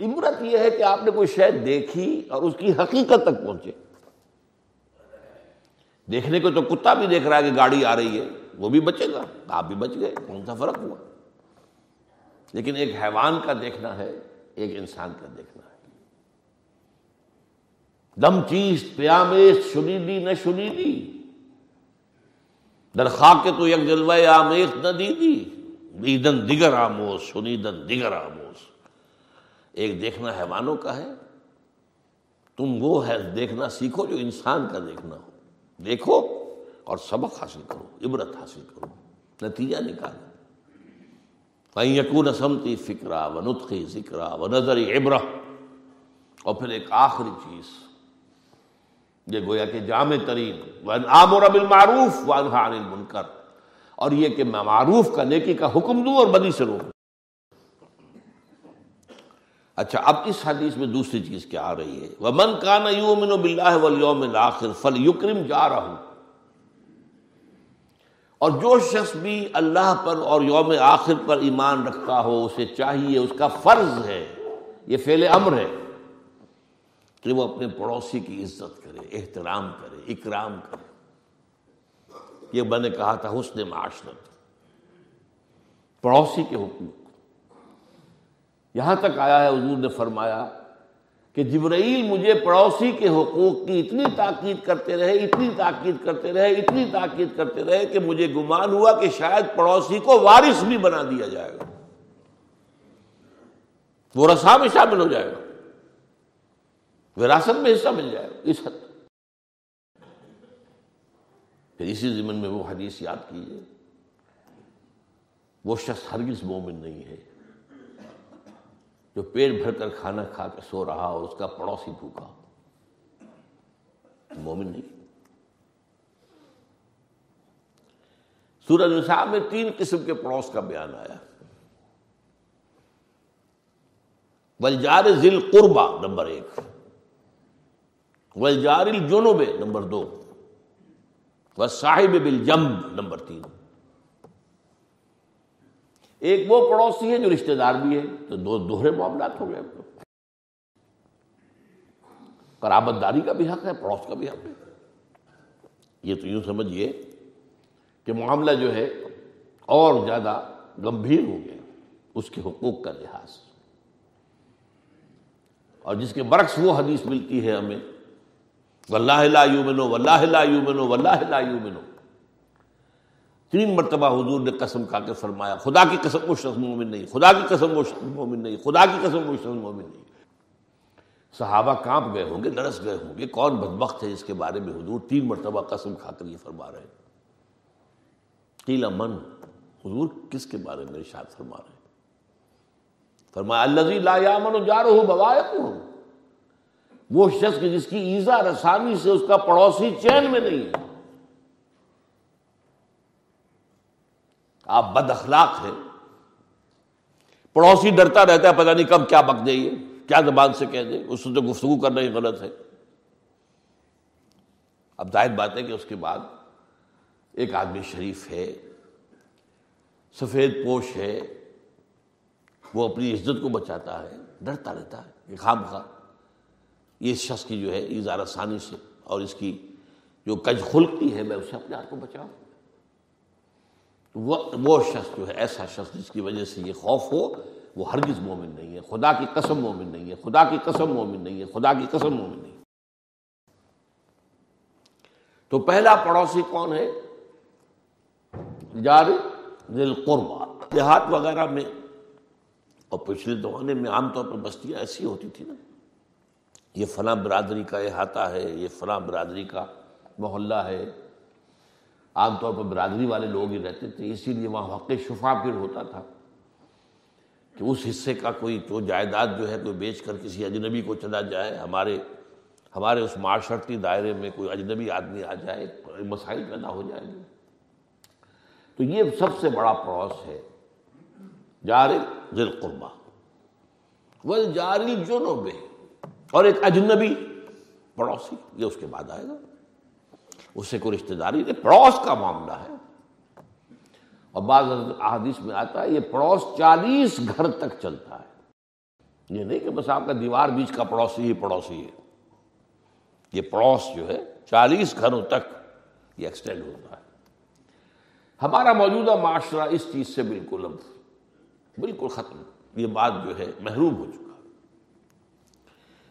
عبرت یہ ہے کہ آپ نے کوئی شاید دیکھی اور اس کی حقیقت تک پہنچے۔ دیکھنے کو تو کتا بھی دیکھ رہا ہے کہ گاڑی آ رہی ہے، وہ بھی بچے گا، آپ بھی بچ گئے، کون سا فرق ہوا؟ لیکن ایک حیوان کا دیکھنا ہے، ایک انسان کا دیکھنا ہے۔ دم چیز پیامیش شنیدی نہ شنیدی درخوا کے تو یک جلوہ آمیخ نہ دی دی بیدن دیگر آموز سنیدن دیگر آموز۔ ایک دیکھنا حیوانوں کا ہے، تم وہ ہے دیکھنا سیکھو جو انسان کا دیکھنا ہو۔ دیکھو اور سبق حاصل کرو، عبرت حاصل کرو، نتیجہ نکالو۔ یقون سمتی فکرا و نطقی ذکرا و نظری عبرہ۔ اور پھر ایک آخری چیز، یہ گویا کہ جامع ترین آمر بالمعروف وانہا عن المنکر۔ اور یہ کہ میں معروف کا نیکی کا حکم دوں اور بدی سے روکوں۔ اچھا اب اس حدیث میں دوسری چیز کیا آ رہی ہے؟ وَمَنْ كَانَ يُؤْمِنُ بِاللَّهِ وَالْيَوْمِ الْآخِرِ فَلْيُكْرِمْ جَارَهُ۔ اور جو شخص بھی اللہ پر اور یوم آخر پر ایمان رکھتا ہو، اسے چاہیے اس کا فرض ہے۔ یہ فعل امر ہے۔ کہ وہ اپنے پڑوسی کی عزت کرے، احترام کرے، اکرام کرے۔ یہ میں نے کہا تھا، حسن معاشرت۔ پڑوسی کے حقوق یہاں تک آیا ہے، حضور نے فرمایا کہ جبرائیل مجھے پڑوسی کے حقوق کی اتنی تاکید کرتے رہے، اتنی تاکید کرتے رہے، اتنی تاکید کرتے رہے کہ مجھے گمان ہوا کہ شاید پڑوسی کو وارث بھی بنا دیا جائے گا۔ وہ رسا میں شامل ہو جائے گا۔ وراثت میں حصہ مل جائے گا، اس حد پھر اسی زمن میں وہ حدیث یاد کیجیے وہ شخص ہرگز مومن نہیں ہے۔ جو پیٹ بھر کر کھانا کھا کے سو رہا اور اس کا پڑوسی بھوکا۔ مومن نہیں۔ سورج نصاب میں تین قسم کے پڑوس کا بیان آیا۔ ولجار ذل قربا نمبر ایک۔ ولجار الجنوب نمبر دو۔ و صاحب بل نمبر تین۔ ایک وہ پڑوسی ہے جو رشتہ دار بھی ہے تو دو دوہرے معاملات ہو گئے قرابت داری کا بھی حق ہے، پڑوس کا بھی حق ہے۔ یہ تو یوں سمجھیے کہ معاملہ جو ہے اور زیادہ گمبھیر ہو گیا اس کے حقوق کا لحاظ۔ اور جس کے برعکس وہ حدیث ملتی ہے ہمیں واللہ لا یومنو واللہ لا یومنو واللہ لا یومنو تین مرتبہ حضور نے قسم کھا کے فرمایا، خدا کی قسم وہ شخص مومن نہیں، خدا کی قسم وہ شخص مومن نہیں، خدا کی قسم وہ شخص مومن نہیں۔ صحابہ کانپ گئے ہوں گے لڑس گئے ہوں گے، کون بدبخت ہے جس کے بارے میں حضور تین مرتبہ قسم کھا کر یہ فرما رہے ہیں۔ قیلا من، حضور کس کے بارے میں ارشاد فرما رہے ہیں؟ فرمایا، الذی لا یامن جارہ بوائقہ وہ شخص جس کی ایزا رسانی سے اس کا پڑوسی چین میں نہیں ہے۔ آپ بد اخلاق ہیں۔ پڑوسی ڈرتا رہتا ہے، پتہ نہیں کب کیا بک جائیے کیا زبان سے کہہ دے، اس سے تو گفتگو کرنا ہی غلط ہے۔ اب ظاہر بات ہے کہ اس کے بعد ایک آدمی شریف ہے، سفید پوش ہے، وہ اپنی عزت کو بچاتا ہے، ڈرتا رہتا ہے کہ خام خواہ یہ اس شخص کی جو ہے، اظہار ثانی سے اور اس کی جو کج خلقی ہے، میں اسے اپنے آپ کو بچاؤں۔ وہ شخص جو ہے، ایسا شخص جس کی وجہ سے یہ خوف ہو، وہ ہرگز مومن نہیں ہے۔ خدا کی قسم مومن نہیں ہے۔ خدا کی قسم مومن نہیں ہے۔ خدا کی قسم مومن نہیں تو پہلا پڑوسی کون ہے؟ جار دل قربا دیہات وغیرہ میں، اور پچھلے زمانے میں عام طور پر بستیاں ایسی ہوتی تھی نا۔ یہ فلاں برادری کا احاطہ ہے، یہ فلاں برادری کا محلہ ہے۔ عام طور پر برادری والے لوگ ہی رہتے تھے، اسی لیے وہاں حق شفا پھر ہوتا تھا کہ اس حصے کا کوئی تو جائیداد جو ہے کوئی بیچ کر کسی اجنبی کو چلا جائے، ہمارے ہمارے اس معاشرتی دائرے میں کوئی اجنبی آدمی آ جائے مسائل پیدا ہو جائے گے۔ تو یہ سب سے بڑا پڑوس ہے جار ذل قربا وہ جاری جنوب اور ایک اجنبی پڑوسی، یہ اس کے بعد آئے گا۔ اس سے کوئی رشتے داری نہیں، پڑوس کا معاملہ ہے۔ اور بعض احادیث میں آتا ہے، یہ پڑوس چالیس گھر تک چلتا ہے۔ یہ نہیں کہ بس آپ کا دیوار بیچ کا پڑوسی ہی پڑوسی ہے۔ یہ پڑوس جو ہے، چالیس گھروں تک یہ ایکسٹینڈ ہوتا ہے۔ ہمارا موجودہ معاشرہ اس چیز سے بالکل اب، بالکل ختم۔ یہ بات جو ہے، محروم ہو چکا۔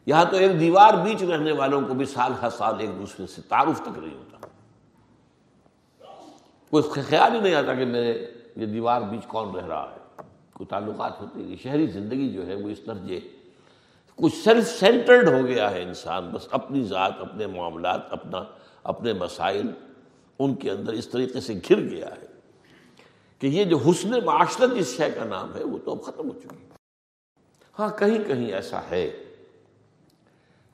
یہاں تو ایک دیوار بیچ رہنے والوں کو بھی سال ہر سال ایک دوسرے سے تعارف تک نہیں ہوتا۔ کوئی خیال ہی نہیں آتا کہ میرے یہ دیوار بیچ کون رہ رہا ہے؟ کوئی تعلقات ہوتے ہیں شہری زندگی جو ہے وہ اس درجے کچھ سیلف سینٹرڈ ہو گیا ہے انسان، بس اپنی ذات، اپنے معاملات، اپنا، اپنے مسائل ان کے اندر اس طریقے سے گر گیا ہے کہ یہ جو حسن معاشرت جس شے کا نام ہے وہ تو اب ختم ہو چکی ہاں کہیں کہیں ایسا ہے۔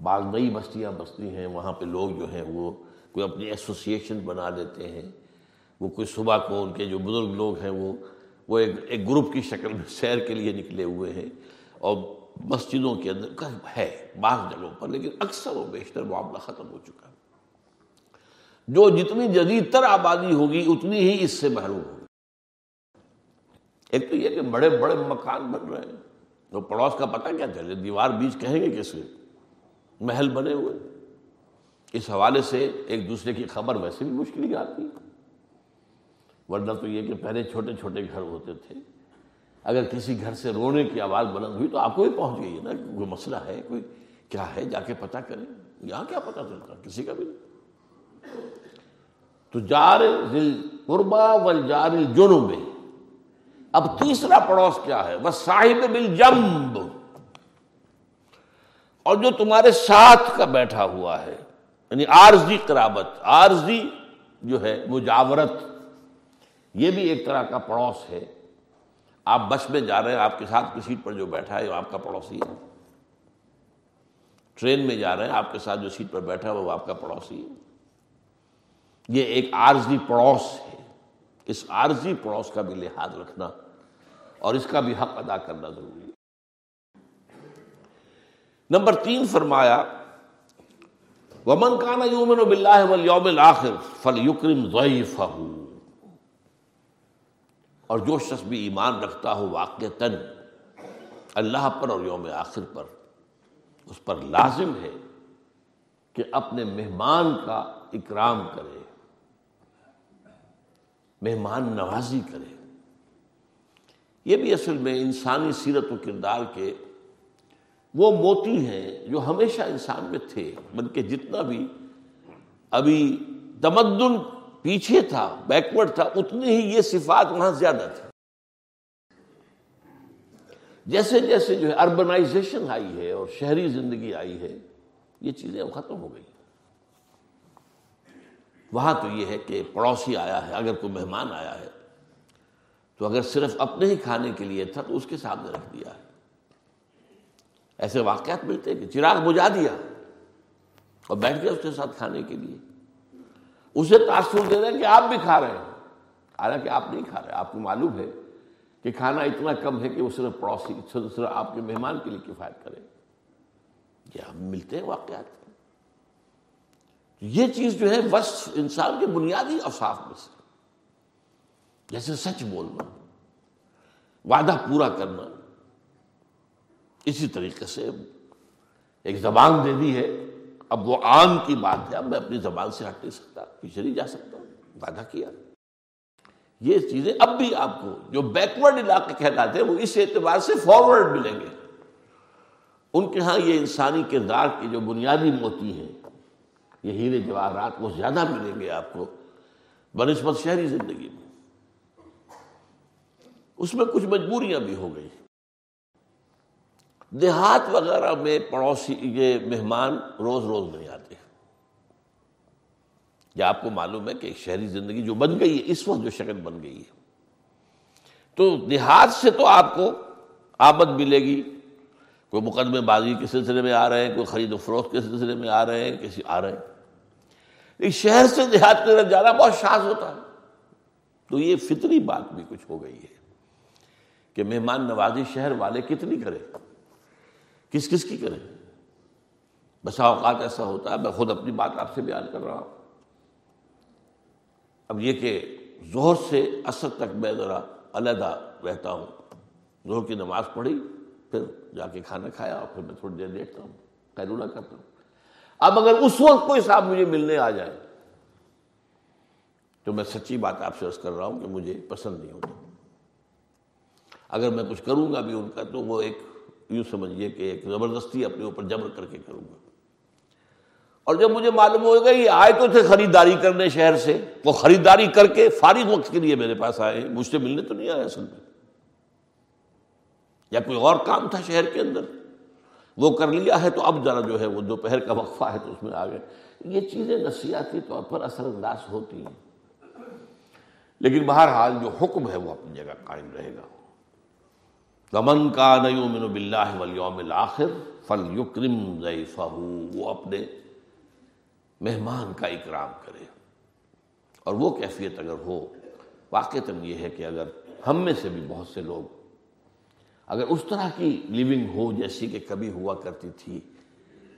بعض نئی بستیاں بستی ہیں، وہاں پہ لوگ جو ہیں وہ کوئی اپنی ایسوسیشن بنا لیتے ہیں۔ وہ کوئی صبح کو ان کے جو بزرگ لوگ ہیں وہ وہ ایک ایک گروپ کی شکل میں سیر کے لیے نکلے ہوئے ہیں اور مسجدوں کے اندر ہے، بعض جگہوں پر، لیکن اکثر و بیشتر معاملہ ختم ہو چکا۔ ہے جو جتنی جدید تر آبادی ہوگی، اتنی ہی اس سے محروم ہوگی۔ ایک تو یہ کہ بڑے بڑے مکان بن رہے ہیں۔ تو پڑوس کا پتہ کیا چلے دیوار بیچ کہیں گے کس محل بنے ہوئے۔ اس حوالے سے ایک دوسرے کی خبر ویسے بھی مشکل ہی آتی۔ ورنہ تو یہ کہ پہلے چھوٹے چھوٹے گھر ہوتے تھے۔ اگر کسی گھر سے رونے کی آواز بلند ہوئی تو آپ کو بھی پہنچ گئی ہے نا کوئی مسئلہ ہے، کوئی کیا ہے، جا کے پتہ کریں۔ یہاں کیا پتہ چلتا، کسی کا بھی نہیں۔ تو جار قربا و جار جنوب اب تیسرا پڑوس کیا ہے؟ بس صاحب بل اور جو تمہارے ساتھ کا بیٹھا ہوا ہے یعنی عارضی قرابت، عارضی جو ہے، مجاورت۔ یہ بھی ایک طرح کا پڑوس ہے۔ آپ بس میں جا رہے ہیں، آپ کے ساتھ کی سیٹ پر جو بیٹھا ہے، وہ آپ کا پڑوسی ہے۔ ٹرین میں جا رہے ہیں، آپ کے ساتھ جو سیٹ پر بیٹھا ہے، وہ آپ کا پڑوسی ہے۔ یہ ایک عارضی پڑوس ہے۔ اس عارضی پڑوس کا بھی لحاظ رکھنا اور اس کا بھی حق ادا کرنا ضروری ہے۔ نمبر تین فرمایا، ومن کانا یومن بلّہ والیوم الآخر فل یکرم ضعیفہ اور جو شخص بھی ایمان رکھتا ہو واقع تن اللہ پر اور یوم آخر پر، اس پر لازم ہے کہ اپنے مہمان کا اکرام کرے، مہمان نوازی کرے۔ یہ بھی اصل میں انسانی سیرت و کردار کے وہ موتی ہیں جو ہمیشہ انسان میں تھے، بلکہ جتنا بھی ابھی تمدن پیچھے تھا بیکورڈ تھا، اتنی ہی یہ صفات وہاں زیادہ تھی۔ جیسے جیسے جو ہے اربنائزیشن آئی ہے اور شہری زندگی آئی ہے، یہ چیزیں ختم ہو گئی۔ وہاں تو یہ ہے کہ پڑوسی آیا ہے، اگر کوئی مہمان آیا ہے، تو اگر صرف اپنے ہی کھانے کے لیے تھا تو اس کے سامنے رکھ دیا۔ ہے ایسے واقعات ملتے ہیں کہ چراغ بجھا دیا اور بیٹھ گیا اس کے ساتھ کھانے کے لیے۔ اسے تاثر دے رہے ہیں کہ آپ بھی کھا رہے ہیں۔ حالانکہ آپ نہیں کھا رہے، آپ کو معلوم ہے کہ کھانا اتنا کم ہے کہ وہ صرف پڑوسی، صرف آپ کے مہمان کے لیے کفایت کرے۔ یہ ملتے ہیں واقعات۔ یہ چیز جو ہے بس انسان کے بنیادی اوصاف میں سے۔ جیسے سچ بولنا، وعدہ پورا کرنا، اسی طریقے سے ایک زبان دے دی ہے۔ اب وہ آن کی بات ہے، اب میں اپنی زبان سے ہٹ نہیں سکتا، پیچھے نہیں جا سکتا، وعدہ کیا۔ یہ چیزیں اب بھی آپ کو جو بیکورڈ علاقے کہلاتے ہیں، وہ اس اعتبار سے فارورڈ ملیں گے۔ ان کے ہاں یہ انسانی کردار کی جو بنیادی موتی ہیں، یہ ہیرے جواہرات، وہ زیادہ ملیں گے آپ کو بنسبت شہری زندگی میں۔ اس میں کچھ مجبوریاں بھی ہو گئی۔ دیہات وغیرہ میں پڑوسی یہ مہمان روز روز نہیں آتے۔ یا آپ کو معلوم ہے کہ ایک شہری زندگی جو بن گئی ہے، اس وقت جو شکل بن گئی ہے۔ تو دیہات سے تو آپ کو آمد ملے گی۔ کوئی مقدمے بازی کے سلسلے میں آ رہے ہیں، کوئی خرید و فروخت کے سلسلے میں آ رہے ہیں، کسی آ رہے ہیں۔ لیکن شہر سے دیہات کی طرف جانا بہت شاذ ہوتا ہے۔ تو یہ فطری بات بھی کچھ ہو گئی ہے کہ مہمان نوازی شہر والے کتنی کرے کس کس کی کرے بسا اوقات ایسا ہوتا ہے، میں خود اپنی بات آپ سے بیان کر رہا ہوں۔ اب یہ کہ زہر سے اثر تک میں ذرا علیحدہ رہتا ہوں۔ زہر کی نماز پڑھی، پھر جا کے کھانا کھایا اور پھر میں تھوڑی دیر دیکھتا ہوں قیرولہ کرتا ہوں۔ اب اگر اس وقت کوئی صاحب مجھے ملنے آ جائے، تو میں سچی بات آپ سے عرض کر رہا ہوں کہ مجھے پسند نہیں ہوتا۔ اگر میں کچھ کروں گا بھی ان کا، تو وہ ایک یوں سمجھیے کہ ایک زبردستی اپنے اوپر جبر کر کے کروں گا۔ اور جب مجھے معلوم ہوگا یہ آئے تو تھے خریداری کرنے شہر سے۔ وہ خریداری کر کے فارغ وقت کے لیے میرے پاس آئے۔ مجھ سے ملنے تو نہیں آئے اصل میں۔ یا کوئی اور کام تھا شہر کے اندر۔ وہ کر لیا ہے تو اب ذرا جو ہے وہ دوپہر کا وقفہ ہے تو اس میں آ گئے۔ یہ چیزیں نفسیاتی طور پر اثر انداز ہوتی ہیں۔ لیکن بہرحال جو حکم ہے وہ اپنی جگہ قائم رہے گا۔ کمن کا نیومن بلّہ ولیوم الآخر فل یکرم ضعیفہ وہ اپنے مہمان کا اکرام کرے۔ اور وہ کیفیت اگر ہو، واقعتاً یہ ہے کہ اگر ہم میں سے بھی بہت سے لوگ اگر اس طرح کی لیونگ ہو جیسی کہ کبھی ہوا کرتی تھی،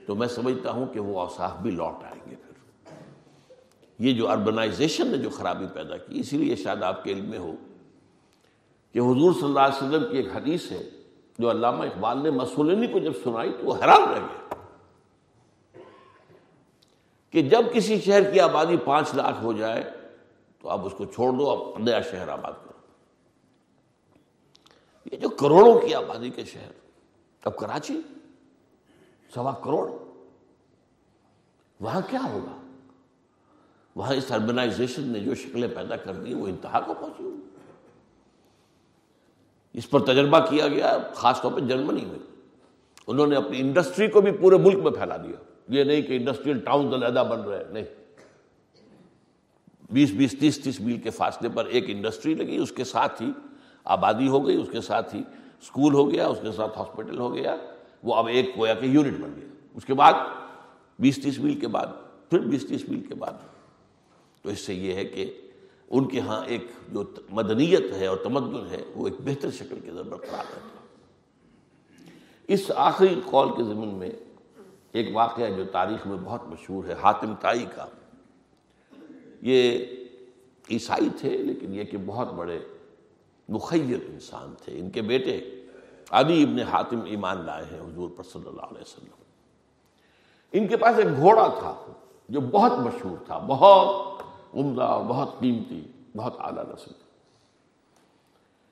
تو میں سمجھتا ہوں کہ وہ اوصاف بھی لوٹ آئیں گے پھر۔ یہ جو اربنائزیشن نے جو خرابی پیدا کی، اسی لیے شاید آپ کے علم میں ہو کہ حضور صلی اللہ علیہ وسلم کی ایک حدیث ہے، جو علامہ اقبال نے مسولینی کو جب سنائی تو وہ حیران رہ گئے۔ کہ جب کسی شہر کی آبادی پانچ لاکھ ہو جائے، تو آپ اس کو چھوڑ دو اب نیا شہر آباد کرو۔ یہ جو کروڑوں کی آبادی کے شہر، اب کراچی، سوا کروڑ۔ وہاں کیا ہوگا؟ وہاں اس اربنائزیشن نے جو شکلیں پیدا کر دی وہ انتہا کو پہنچی۔ ہوئی اس پر تجربہ کیا گیا، خاص طور پہ جرمنی میں۔ انہوں نے اپنی انڈسٹری کو بھی پورے ملک میں پھیلا دیا۔ یہ نہیں کہ انڈسٹریل ٹاؤن علیحدہ بن رہے، نہیں۔ بیس بیس، تیس تیس میل کے فاصلے پر ایک انڈسٹری لگی، اس کے ساتھ ہی آبادی ہو گئی، اس کے ساتھ ہی اسکول ہو گیا، اس کے ساتھ ہاسپٹل ہو گیا۔ وہ اب ایک کویا کہ یونٹ بن گیا۔ اس کے بعد بیس، تیس میل کے بعد، پھر بیس، تیس میل کے بعد۔ تو اس سے یہ ہے کہ ان کے ہاں ایک جو مدنیت ہے اور تمدن ہے، وہ ایک بہتر شکل کے اندر برقرار ہے۔ اس آخری قول کے زمین میں ایک واقعہ جو تاریخ میں بہت مشہور ہے، حاتم تائی کا۔ یہ عیسائی تھے، لیکن یہ کہ بہت بڑے مخیر انسان تھے۔ ان کے بیٹے علی ابن حاتم ایمان لائے ہیں، حضور پر صلی اللہ علیہ وسلم۔ ان کے پاس ایک گھوڑا تھا جو بہت مشہور تھا، بہت عمدہ اور بہت قیمتی، بہت اعلیٰ نسل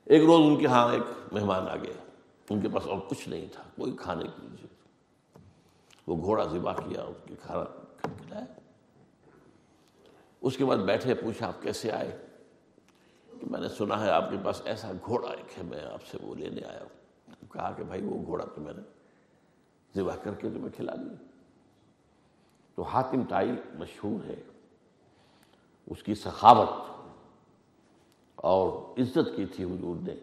ایک روز ان کے ہاں ایک مہمان آ گیا ان کے پاس اور کچھ نہیں تھا، کوئی کھانے کی چیز وہ گھوڑا ذبح کیا اس کے کھانا کھلایا۔ اس کے بعد بیٹھے، پوچھا، آپ کیسے آئے؟ کہ میں نے سنا ہے، آپ کے پاس ایسا گھوڑا ایک ہے، میں آپ سے وہ لینے آیا ہوں۔ کہا کہ بھائی، وہ گھوڑا تو میں نے ذبح کر کے تمہیں کھلا دیا۔ تو حاتم تائی مشہور ہے۔ اس کی سخاوت اور عزت کی تھی حضور نے۔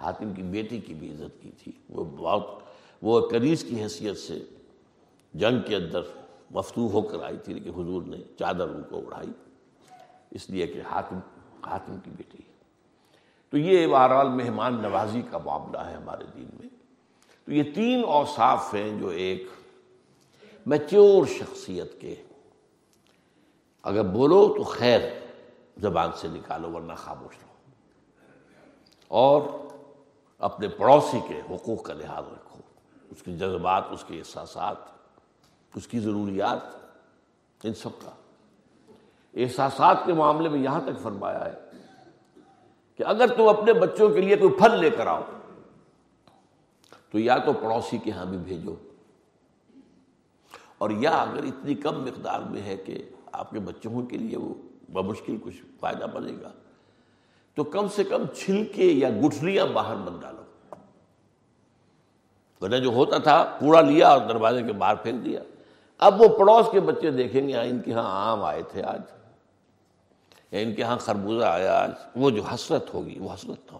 حاتم کی بیٹی کی بھی عزت کی تھی۔ وہ بہت، وہ کنیز کی حیثیت سے جنگ کے اندر مفتو ہو کر آئی تھی، لیکن حضور نے چادر ان کو اڑائی۔ اس لیے کہ حاتم حاتم کی بیٹی۔ ہے تو یہ بہرحال مہمان نوازی کا معاملہ ہے ہمارے دین میں۔ تو یہ تین اوصاف ہیں جو ایک میچور شخصیت کے اگر بولو تو خیر زبان سے نکالو ورنہ خاموش رہو۔ اور اپنے پڑوسی کے حقوق کا لحاظ رکھو۔ اس کے جذبات، اس کے احساسات، اس کی ضروریات، ان سب کا۔ احساسات کے معاملے میں یہاں تک فرمایا ہے کہ اگر تم اپنے بچوں کے لیے کوئی پھل لے کر آؤ، تو یا تو پڑوسی کے ہاں بھی بھیجو۔ اور یا اگر اتنی کم مقدار میں ہے کہ آپ کے بچوں کے لیے وہ بمشکل کچھ فائدہ بنے گا۔ تو کم سے کم چھلکے یا گٹھلیاں باہر مت ڈالو۔ ورنہ جو ہوتا تھا، کوڑا لیا اور دروازے کے باہر پھینک دیا۔ اب وہ پڑوس کے بچے دیکھیں گے ان کے ہاں آم آئے تھے آج۔ یا ان کے ہاں خربوزہ آیا آج۔ وہ جو حسرت ہوگی، وہ حسرت نہ ہو۔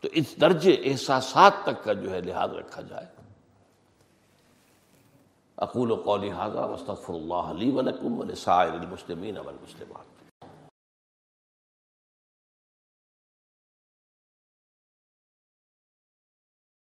تو اس درجے احساسات تک کا جو ہے لحاظ رکھا جائے۔ اقول و قولی حاضہ وصطفر اللہ علی ولکم ولسائر المسلمین والمسلمات.